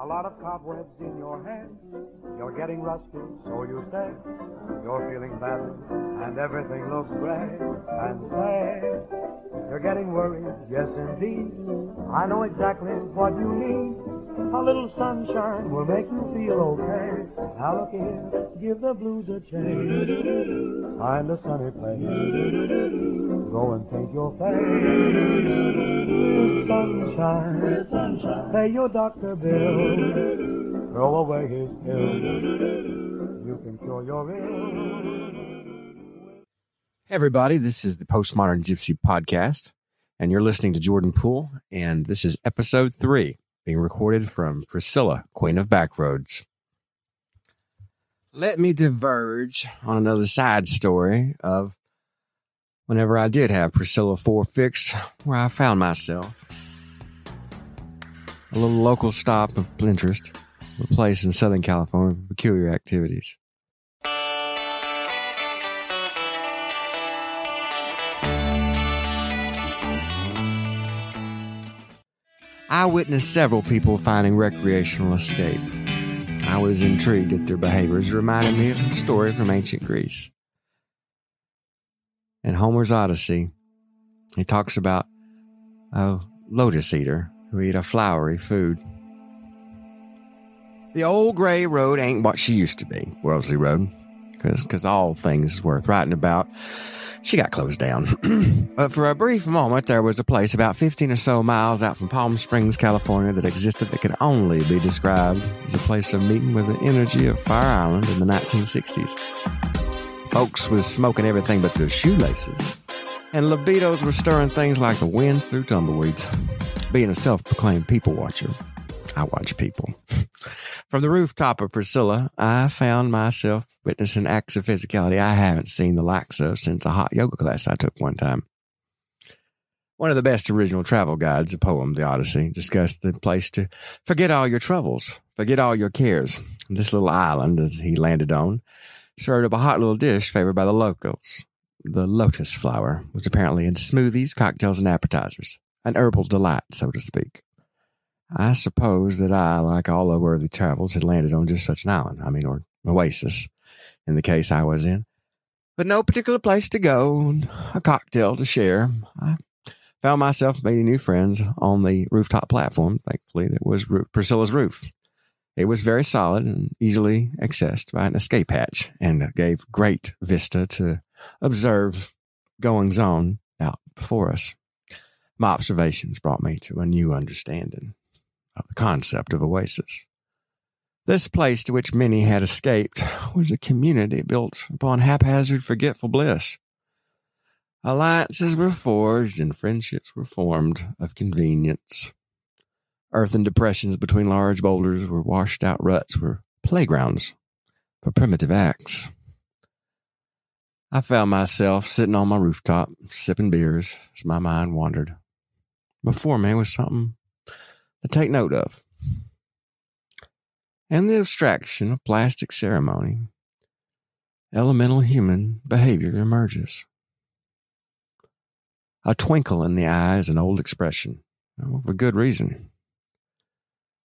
A lot of cobwebs in your head. You're getting rusty, so you say. You're feeling better, and everything looks gray. And say, you're getting worried, yes indeed. I know exactly what you need. A little sunshine will make you feel okay. Now look here, give the blues a change. Find a sunny place. Go and paint your face. Sunshine, sunshine. Pay your doctor bill. Throw away his pills. You can cure your ill. Hey everybody, this is the Postmodern Gypsy Podcast, and you're listening to Jordan Poole, and this is episode three, being recorded from Priscilla, Queen of Backroads. Let me diverge on another side story of whenever I did have Priscilla 4 fixed, where I found myself. A little local stop of interest, a place in Southern California with peculiar activities. I witnessed several people finding recreational escape. I was intrigued at their behaviors, reminded me of a story from ancient Greece. In Homer's Odyssey, he talks about a lotus eater who eat a flowery food. The old gray road ain't what she used to be, Worldsley Road, because all things worth writing about she got closed down. but for a brief moment, there was a place about 15 or so miles out from Palm Springs, California, that existed that could only be described as a place of meeting with the energy of Fire Island in the 1960s. Folks was smoking everything but their shoelaces, and libidos were stirring things like the winds through tumbleweeds. Being a self proclaimed people watcher, I watch people. From the rooftop of Priscilla, I found myself witnessing acts of physicality I haven't seen the likes of since a hot yoga class I took one time. One of the best original travel guides, a poem, The Odyssey, discussed the place to forget all your troubles, forget all your cares. This little island that he landed on served up a hot little dish favored by the locals. The lotus flower was apparently in smoothies, cocktails, and appetizers, an herbal delight, so to speak. I suppose that I, like all other worthy travels, had landed on just such an island. I mean, or oasis, in the case I was in. But no particular place to go, a cocktail to share. I found myself meeting new friends on the rooftop platform, thankfully, that was Priscilla's roof. It was very solid and easily accessed by an escape hatch and gave great vista to observe goings on out before us. My observations brought me to a new understanding of the concept of oasis. This place to which many had escaped was a community built upon haphazard, forgetful bliss. Alliances were forged and friendships were formed of convenience. Earthen depressions between large boulders were washed out ruts were playgrounds for primitive acts. I found myself sitting on my rooftop, sipping beers as my mind wandered. Before me was something to take note of. And the abstraction of plastic ceremony, elemental human behavior emerges. A twinkle in the eye is an old expression, for good reason.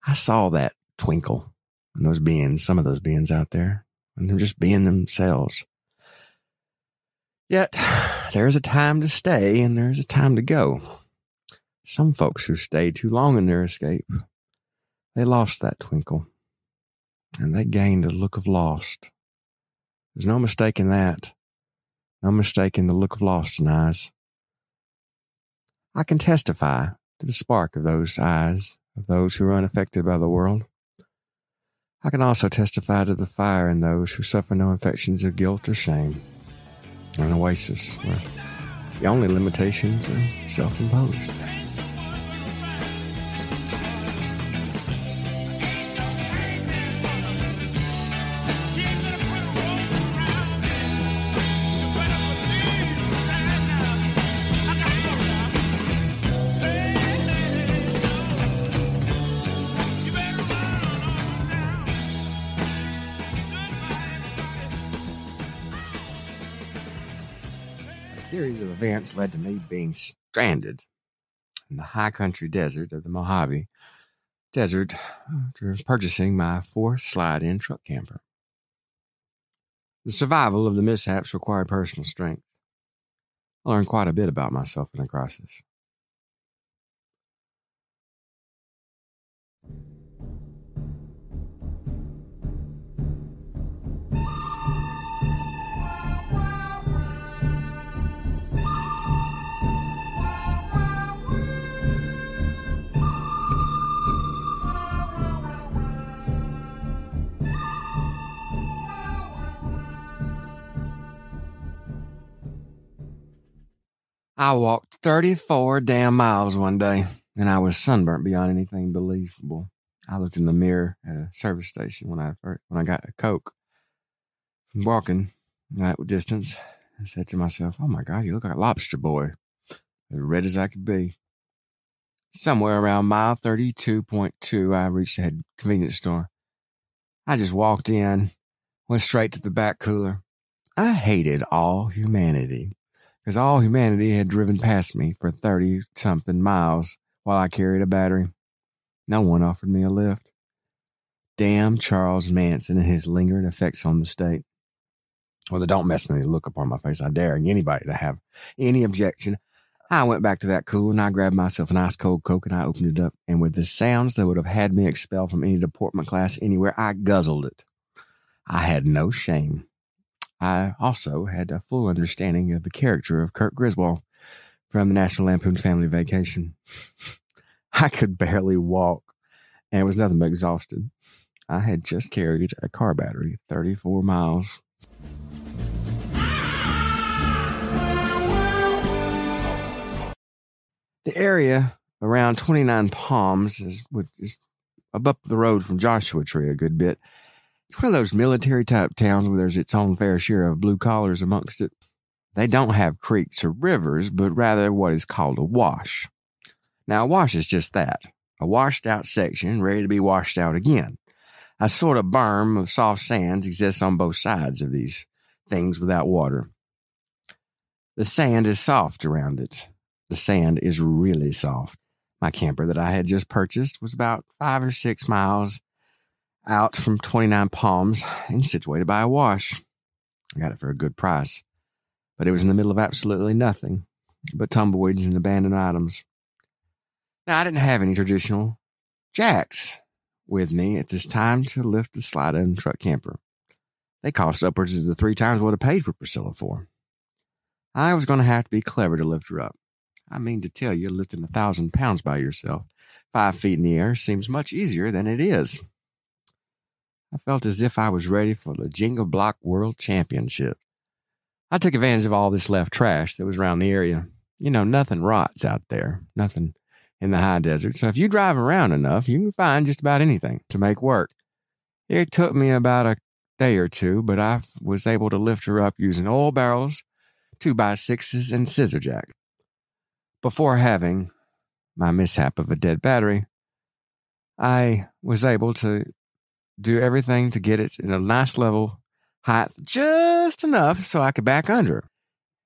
I saw that twinkle in those beings, some of those beings out there, and they're just being themselves. Yet, there's a time to stay and there's a time to go. Some folks who stayed too long in their escape, they lost that twinkle and they gained a look of lost. There's no mistaking that. No mistaking the look of lost in eyes. I can testify to the spark of those eyes of those who are unaffected by the world. I can also testify to the fire in those who suffer no infections of guilt or shame. An oasis where the only limitations are self imposed. Led to me being stranded in the high country desert of the Mojave desert uh, after purchasing my fourth slide in truck camper. The survival of the mishaps required personal strength. I learned quite a bit about myself in the crisis. I walked 34 damn miles one day, and I was sunburnt beyond anything believable. I looked in the mirror at a service station when I first, when I got a Coke from walking that distance. I said to myself, "Oh my God, you look like a lobster boy, as red as I could be." Somewhere around mile 32.2, I reached a convenience store. I just walked in, went straight to the back cooler. I hated all humanity because all humanity had driven past me for 30 something miles while I carried a battery. No one offered me a lift. Damn Charles Manson and his lingering effects on the state. Well, the don't mess with me. Look upon my face. I dare anybody to have any objection. I went back to that cool and I grabbed myself an ice cold Coke and I opened it up. And with the sounds that would have had me expelled from any deportment class anywhere, I guzzled it. I had no shame. I also had a full understanding of the character of Kirk Griswold from the National Lampoon's Family Vacation. I could barely walk and was nothing but exhausted. I had just carried a car battery 34 miles. The area around 29 Palms is, is up the road from Joshua Tree a good bit. It's one of those military type towns where there's its own fair share of blue collars amongst it. They don't have creeks or rivers, but rather what is called a wash. Now, a wash is just that a washed out section ready to be washed out again. A sort of berm of soft sands exists on both sides of these things without water. The sand is soft around it. The sand is really soft. My camper that I had just purchased was about five or six miles out from 29 Palms and situated by a wash. I got it for a good price, but it was in the middle of absolutely nothing but tumbleweeds and abandoned items. Now, I didn't have any traditional jacks with me at this time to lift the slide in truck camper. They cost upwards of the three times what I paid for Priscilla 4. I was going to have to be clever to lift her up. I mean to tell you, lifting a thousand pounds by yourself, five feet in the air, seems much easier than it is. I felt as if I was ready for the Jenga Block World Championship. I took advantage of all this left trash that was around the area. You know, nothing rots out there, nothing in the high desert. So if you drive around enough, you can find just about anything to make work. It took me about a day or two, but I was able to lift her up using oil barrels, two by sixes, and scissor jack. Before having my mishap of a dead battery, I was able to do everything to get it in a nice level height, just enough so I could back under.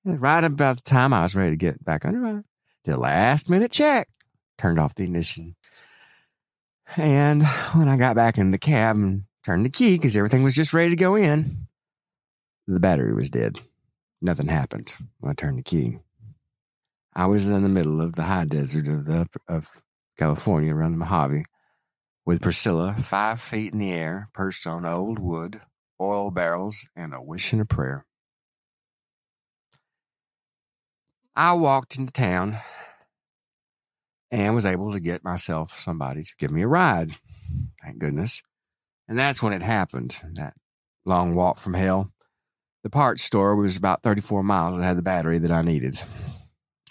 And right about the time I was ready to get back under, I did a last minute check, turned off the ignition. And when I got back in the cab and turned the key because everything was just ready to go in, the battery was dead. Nothing happened when I turned the key. I was in the middle of the high desert of the of California around the Mojave with Priscilla five feet in the air, perched on old wood, oil barrels, and a wish and a prayer. I walked into town and was able to get myself somebody to give me a ride. Thank goodness. And that's when it happened that long walk from hell. The parts store was about 34 miles and had the battery that I needed.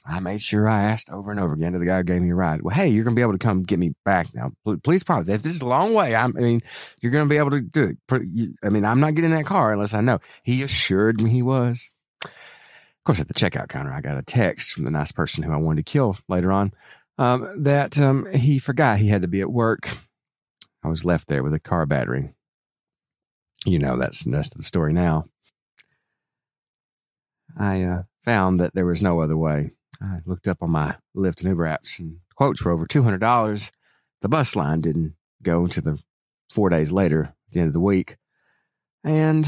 I made sure I asked over and over again to the guy who gave me a ride. Well, hey, you're going to be able to come get me back now. Please, probably. This is a long way. I mean, you're going to be able to do it. I mean, I'm not getting that car unless I know. He assured me he was. Of course, at the checkout counter, I got a text from the nice person who I wanted to kill later on um, that um, he forgot he had to be at work. I was left there with a car battery. You know, that's the rest of the story now. I uh, found that there was no other way I looked up on my Lyft and Uber apps, and quotes were over $200 the bus line didn't go until the four days later, at the end of the week. And,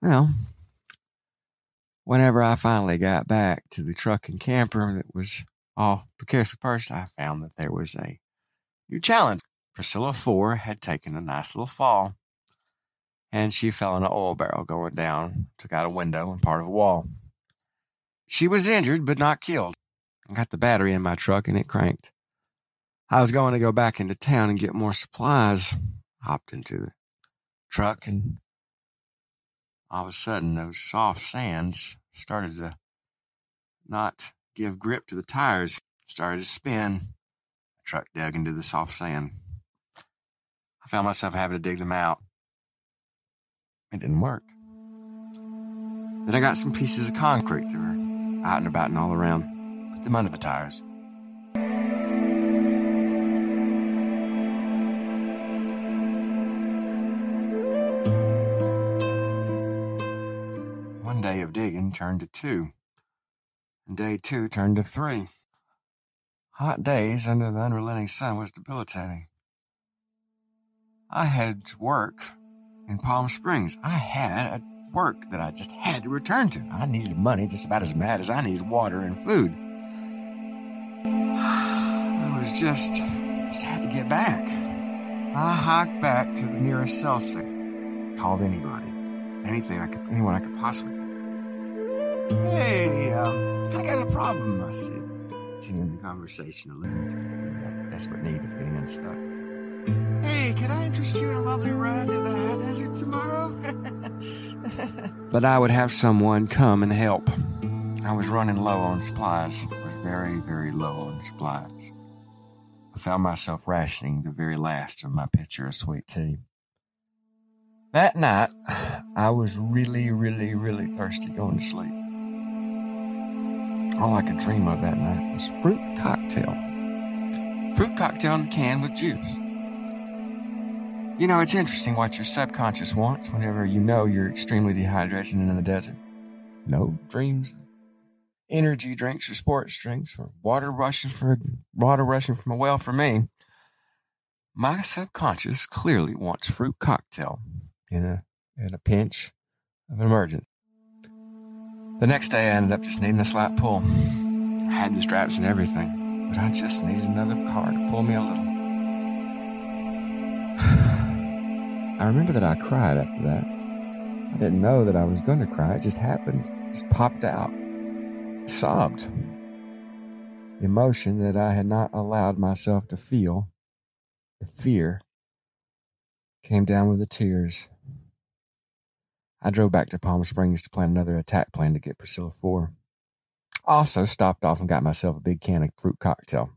well, whenever I finally got back to the truck and camper that was all precariously purchased, I found that there was a new challenge. Priscilla Four had taken a nice little fall, and she fell in an oil barrel going down, took out a window and part of a wall. She was injured, but not killed. I got the battery in my truck and it cranked. I was going to go back into town and get more supplies. Hopped into the truck and all of a sudden those soft sands started to not give grip to the tires, started to spin. The truck dug into the soft sand. I found myself having to dig them out. It didn't work. Then I got some pieces of concrete that were out and about and all around. Them under the tires. One day of digging turned to two, and day two turned to three. Hot days under the unrelenting sun was debilitating. I had work in Palm Springs. I had a work that I just had to return to. I needed money just about as bad as I needed water and food. Was just, just had to get back. I hiked back to the nearest cell site. Called anybody, anything I could, anyone I could possibly. Hey, um, I got a problem. I said, continuing the conversation, alluding to the desperate need of getting unstuck. Hey, can I interest you in a lovely ride to the high desert tomorrow? but I would have someone come and help. I was running low on supplies. I was very, very low on supplies. I found myself rationing the very last of my pitcher of sweet tea. That night, I was really, really, really thirsty going to sleep. All I could dream of that night was fruit cocktail. Fruit cocktail in the can with juice. You know, it's interesting what your subconscious wants whenever you know you're extremely dehydrated and in the desert. No dreams, energy drinks or sports drinks or water rushing for water rushing from a well for me. My subconscious clearly wants fruit cocktail in a in a pinch of an emergency. The next day, I ended up just needing a slight pull. I had the straps and everything, but I just needed another car to pull me a little. I remember that I cried after that. I didn't know that I was going to cry. It just happened. It just popped out. Sobbed. Emotion that I had not allowed myself to feel, the fear, came down with the tears. I drove back to Palm Springs to plan another attack plan to get Priscilla 4. Also stopped off and got myself a big can of fruit cocktail.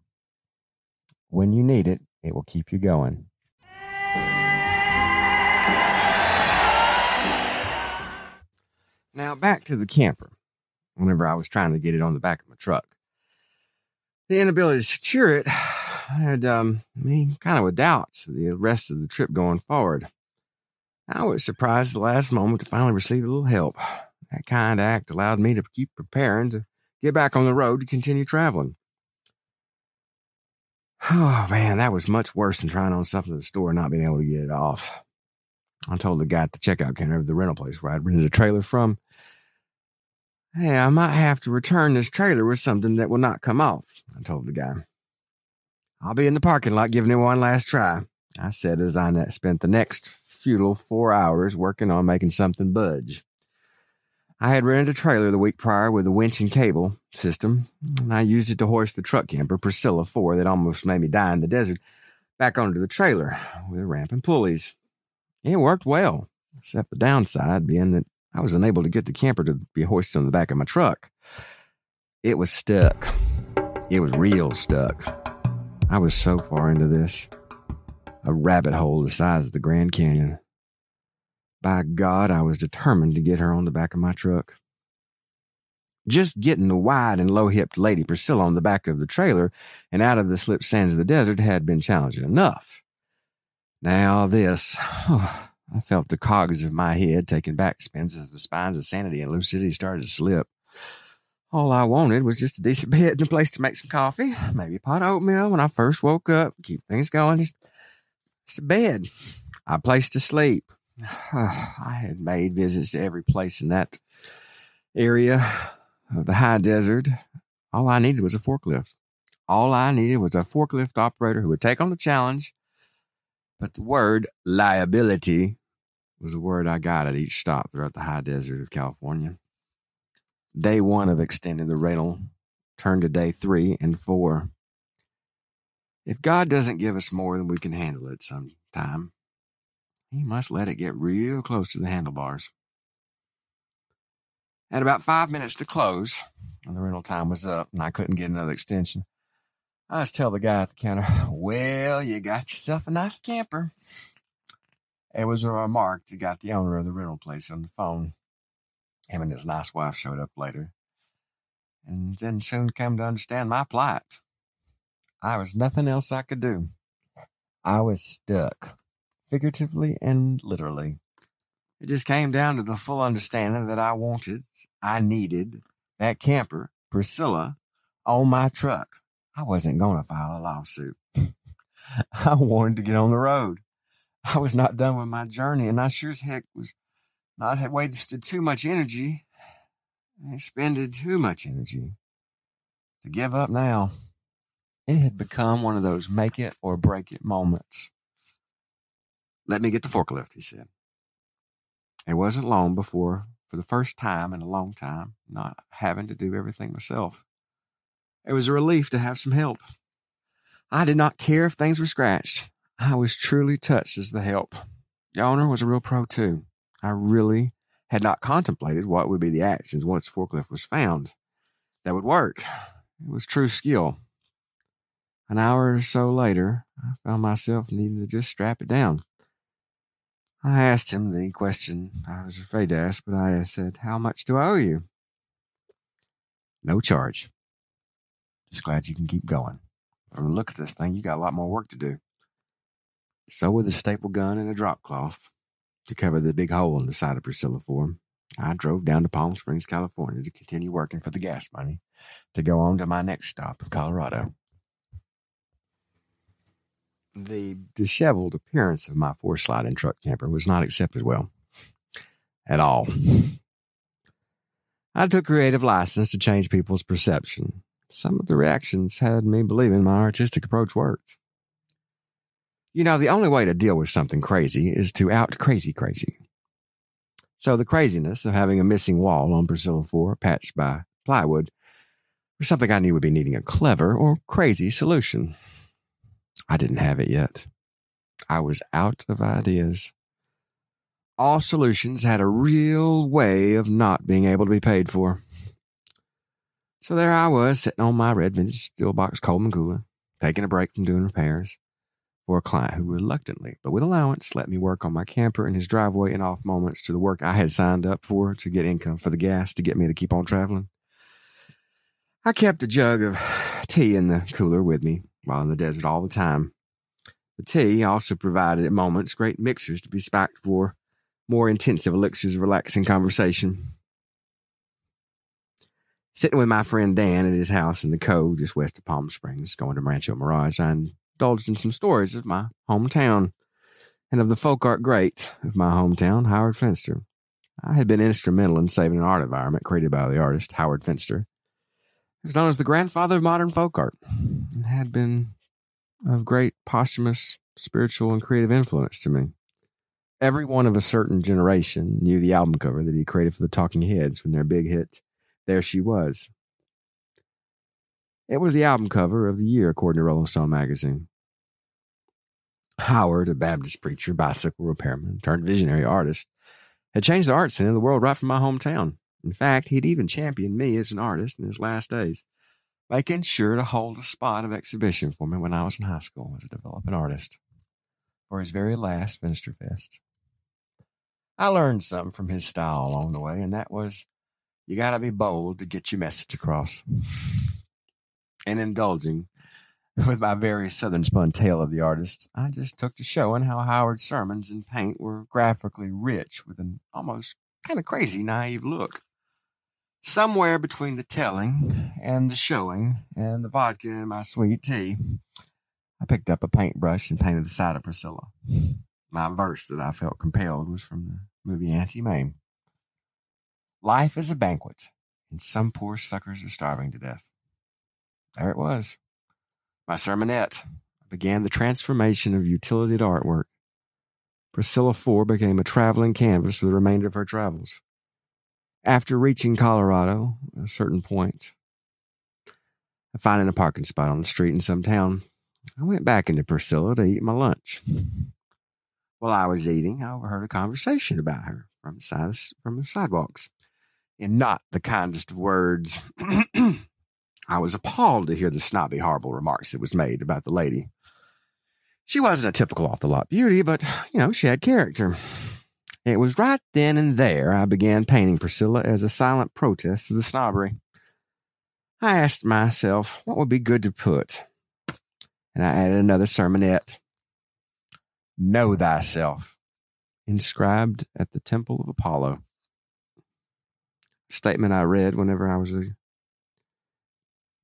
When you need it, it will keep you going. Now back to the camper. Whenever I was trying to get it on the back of my truck, the inability to secure it had um, me kind of with doubts the rest of the trip going forward. I was surprised the last moment to finally receive a little help. That kind act allowed me to keep preparing to get back on the road to continue traveling. Oh man, that was much worse than trying on something at the store and not being able to get it off. I told the guy at the checkout counter of the rental place where I'd rented a trailer from, Hey, I might have to return this trailer with something that will not come off, I told the guy. I'll be in the parking lot giving it one last try, I said as I spent the next futile four hours working on making something budge. I had rented a trailer the week prior with a winch and cable system, and I used it to hoist the truck camper, Priscilla 4, that almost made me die in the desert, back onto the trailer with a ramp and pulleys. It worked well, except the downside being that I was unable to get the camper to be hoisted on the back of my truck. It was stuck. It was real stuck. I was so far into this. A rabbit hole the size of the Grand Canyon. By God, I was determined to get her on the back of my truck. Just getting the wide and low hipped Lady Priscilla on the back of the trailer and out of the slip sands of the desert had been challenging enough. Now, this. Oh, I felt the cogs of my head taking back spins as the spines of sanity and lucidity started to slip. All I wanted was just a decent bed and a place to make some coffee, maybe a pot of oatmeal when I first woke up, keep things going. Just, just a bed, a place to sleep. I had made visits to every place in that area of the high desert. All I needed was a forklift. All I needed was a forklift operator who would take on the challenge. But the word liability was the word I got at each stop throughout the high desert of California. Day one of extending the rental turned to day three and four. If God doesn't give us more than we can handle at some time, He must let it get real close to the handlebars. At about five minutes to close, when the rental time was up and I couldn't get another extension, I just tell the guy at the counter, Well, you got yourself a nice camper. It was a remark that got the owner of the rental place on the phone. Him and his nice wife showed up later, and then soon came to understand my plight. I was nothing else I could do. I was stuck, figuratively and literally. It just came down to the full understanding that I wanted, I needed that camper, Priscilla, on my truck. I wasn't going to file a lawsuit. I wanted to get on the road. I was not done with my journey, and I sure as heck was not had wasted too much energy. I expended too much energy to give up now. It had become one of those make it or break it moments. Let me get the forklift, he said. It wasn't long before, for the first time in a long time, not having to do everything myself. It was a relief to have some help. I did not care if things were scratched. I was truly touched as the help. The owner was a real pro too. I really had not contemplated what would be the actions once forklift was found that would work. It was true skill. An hour or so later, I found myself needing to just strap it down. I asked him the question I was afraid to ask, but I said, How much do I owe you? No charge. Just glad you can keep going. From the look of this thing, you got a lot more work to do. So, with a staple gun and a drop cloth to cover the big hole in the side of Priscilla for him, I drove down to Palm Springs, California to continue working for the gas money to go on to my next stop of Colorado. The disheveled appearance of my four sliding truck camper was not accepted well at all. I took creative license to change people's perception. Some of the reactions had me believing my artistic approach worked. You know, the only way to deal with something crazy is to out crazy crazy. So the craziness of having a missing wall on Priscilla 4 patched by plywood was something I knew would be needing a clever or crazy solution. I didn't have it yet. I was out of ideas. All solutions had a real way of not being able to be paid for. So there I was, sitting on my red vintage steel box Coleman cooler, taking a break from doing repairs for a client who reluctantly, but with allowance, let me work on my camper in his driveway in off moments to the work I had signed up for to get income for the gas to get me to keep on traveling. I kept a jug of tea in the cooler with me while in the desert all the time. The tea also provided at moments great mixers to be spiked for more intensive elixirs of relaxing conversation. Sitting with my friend Dan at his house in the Cove just west of Palm Springs, going to Rancho Mirage, I indulged in some stories of my hometown and of the folk art great of my hometown, Howard Finster. I had been instrumental in saving an art environment created by the artist, Howard Finster. He was known as the grandfather of modern folk art and had been of great posthumous spiritual and creative influence to me. Everyone of a certain generation knew the album cover that he created for the Talking Heads when their big hit, There She Was. It was the album cover of the year, according to Rolling Stone magazine. Howard, a Baptist preacher, bicycle repairman, turned visionary artist, had changed the art scene of the world right from my hometown. In fact, he'd even championed me as an artist in his last days, making sure to hold a spot of exhibition for me when I was in high school as a developing artist for his very last Finsterfest. I learned something from his style along the way, and that was you got to be bold to get your message across. and indulging with my very southern spun tale of the artist, I just took to showing how Howard's sermons in paint were graphically rich with an almost kind of crazy naive look. Somewhere between the telling and the showing and the vodka in my sweet tea, I picked up a paintbrush and painted the side of Priscilla. My verse that I felt compelled was from the movie Auntie Mame. Life is a banquet, and some poor suckers are starving to death. There it was. My sermonette began the transformation of utility to artwork. Priscilla 4 became a traveling canvas for the remainder of her travels. After reaching Colorado, at a certain point, I finding a parking spot on the street in some town, I went back into Priscilla to eat my lunch. While I was eating, I overheard a conversation about her from the, side, from the sidewalks in not the kindest of words. I was appalled to hear the snobby, horrible remarks that was made about the lady. She wasn't a typical off the lot beauty, but, you know, she had character. It was right then and there I began painting Priscilla as a silent protest to the snobbery. I asked myself what would be good to put, and I added another sermonette. Know thyself, inscribed at the temple of Apollo. Statement I read whenever I was a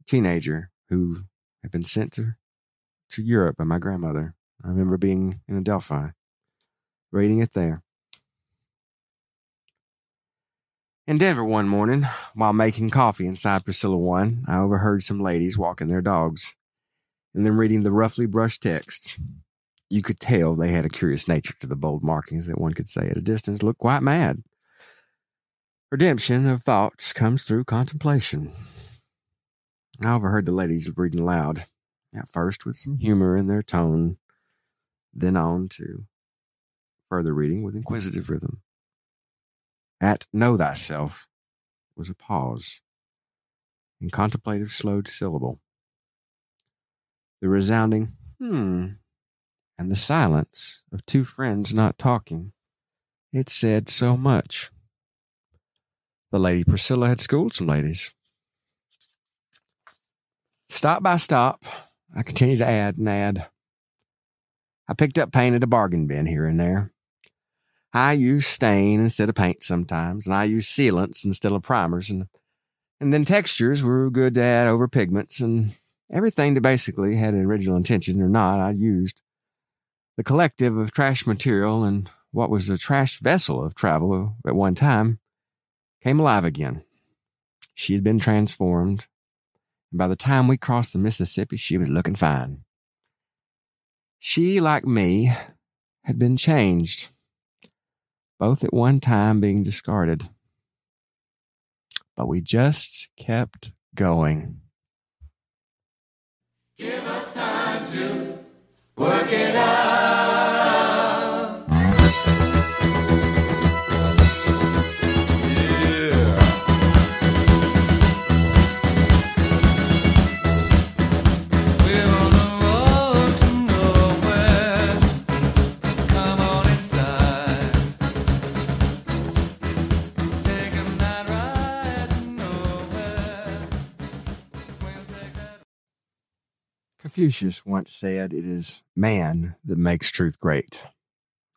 teenager who had been sent to, to Europe by my grandmother. I remember being in Delphi, reading it there. In Denver one morning, while making coffee inside Priscilla 1, I overheard some ladies walking their dogs and then reading the roughly brushed texts. You could tell they had a curious nature to the bold markings that one could say at a distance looked quite mad. Redemption of thoughts comes through contemplation. I overheard the ladies reading aloud, at first with some humor in their tone, then on to further reading with inquisitive rhythm. At Know Thyself was a pause and contemplative slowed syllable. The resounding hmm and the silence of two friends not talking. It said so much. The lady Priscilla had schooled some ladies. Stop by stop, I continued to add and add. I picked up paint at a bargain bin here and there. I use stain instead of paint sometimes, and I use sealants instead of primers, and and then textures were good to add over pigments, and everything that basically had an original intention or not, I used. The collective of trash material and what was a trash vessel of travel at one time came alive again. She had been transformed, and by the time we crossed the Mississippi, she was looking fine. She, like me, had been changed, both at one time being discarded. But we just kept going. Give us time to work it out. Confucius once said, It is man that makes truth great,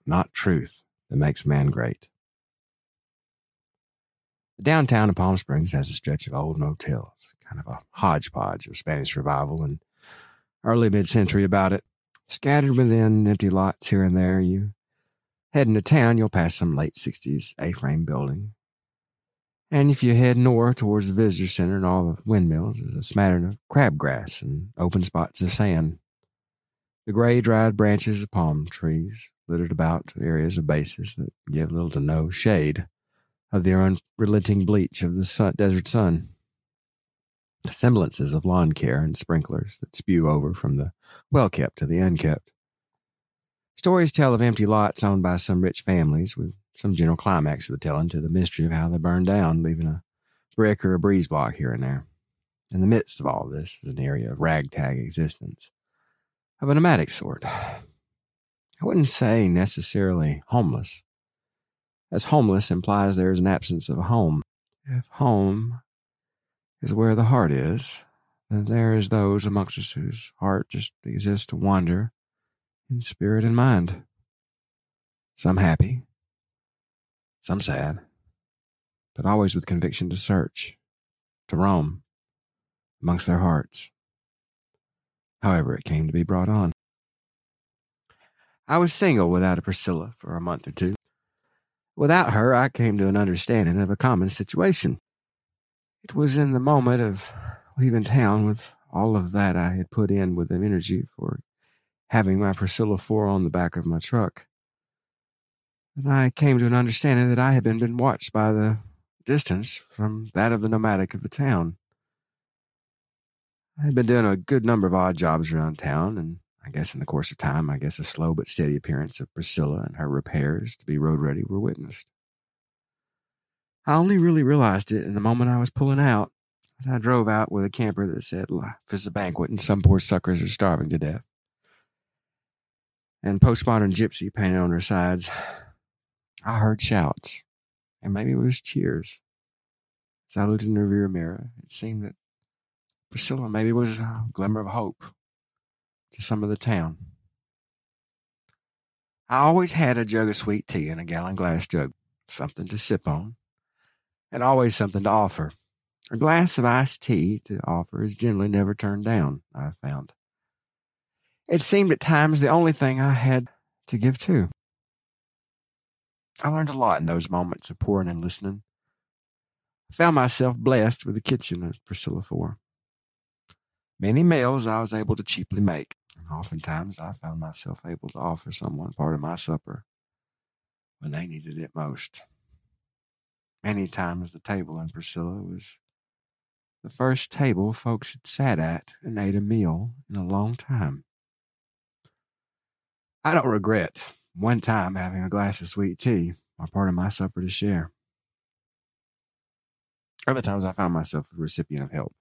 not truth that makes man great. The downtown of Palm Springs has a stretch of old motels, kind of a hodgepodge of Spanish revival and early mid century about it. Scattered within empty lots here and there, you head into town, you'll pass some late 60s A frame building. And if you head north towards the visitor center and all the windmills, there's a smattering of crabgrass and open spots of sand. The gray, dried branches of palm trees littered about areas of bases that give little to no shade of the unrelenting bleach of the sun, desert sun. Semblances of lawn care and sprinklers that spew over from the well kept to the unkept. Stories tell of empty lots owned by some rich families, with some general climax of the telling to the mystery of how they burned down, leaving a brick or a breeze block here and there. In the midst of all this is an area of ragtag existence, of a nomadic sort. I wouldn't say necessarily homeless, as homeless implies there is an absence of a home. If home is where the heart is, then there is those amongst us whose heart just exists to wander in spirit and mind. Some happy, some sad, but always with conviction to search, to roam amongst their hearts. However, it came to be brought on. I was single without a Priscilla for a month or two. Without her, I came to an understanding of a common situation. It was in the moment of leaving town with all of that I had put in with the energy for having my Priscilla 4 on the back of my truck. And I came to an understanding that I had been, been watched by the distance from that of the nomadic of the town. I had been doing a good number of odd jobs around town, and I guess in the course of time, I guess a slow but steady appearance of Priscilla and her repairs to be road ready were witnessed. I only really realized it in the moment I was pulling out as I drove out with a camper that said, Life is a banquet and some poor suckers are starving to death. And postmodern gypsy painted on her sides. I heard shouts, and maybe it was cheers. As I looked in the rear mirror, it seemed that Priscilla maybe was uh, a glimmer of hope to some of the town. I always had a jug of sweet tea in a gallon glass jug, something to sip on, and always something to offer. A glass of iced tea to offer is generally never turned down, I found. It seemed at times the only thing I had to give to. I learned a lot in those moments of pouring and listening. I found myself blessed with the kitchen of Priscilla 4. Many meals I was able to cheaply make, and oftentimes I found myself able to offer someone part of my supper when they needed it most. Many times the table in Priscilla was the first table folks had sat at and ate a meal in a long time. I don't regret one time having a glass of sweet tea or part of my supper to share. Other times I found myself a recipient of help.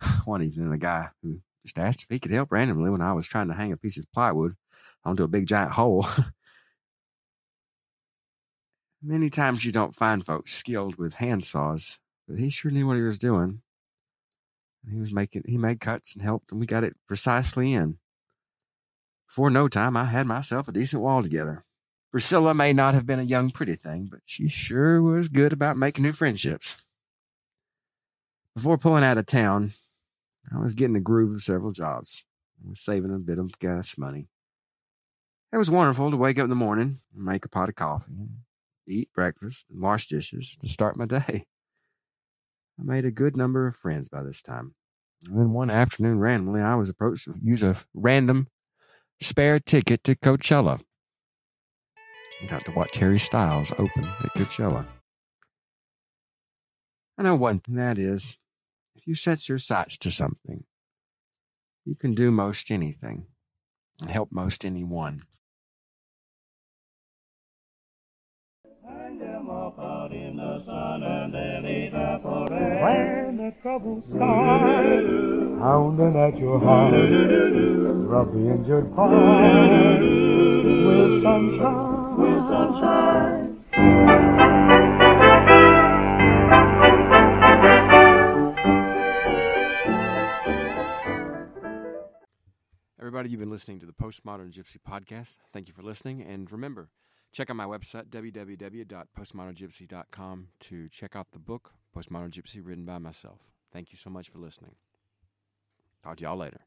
One evening, a guy who just asked if he could help randomly when I was trying to hang a piece of plywood onto a big giant hole. Many times you don't find folks skilled with hand saws, but he sure knew what he was doing. He was making he made cuts and helped, and we got it precisely in. Before no time, I had myself a decent wall together. Priscilla may not have been a young, pretty thing, but she sure was good about making new friendships. Before pulling out of town, I was getting the groove of several jobs. I was saving a bit of gas money. It was wonderful to wake up in the morning and make a pot of coffee, eat breakfast, and wash dishes to start my day. I made a good number of friends by this time. And then one afternoon, randomly, I was approached to use a random spare ticket to Coachella. Got to watch Harry Styles open at Coachella. I know one thing that is, if you set your sights to something, you can do most anything and help most anyone. When the trouble starts pounding at your heart, rub the injured part with sunshine. With sunshine. Everybody, you've been listening to the Postmodern Gypsy podcast. Thank you for listening. And remember, check out my website, www.postmoderngypsy.com, to check out the book, Postmodern Gypsy, written by myself. Thank you so much for listening. Talk to y'all later.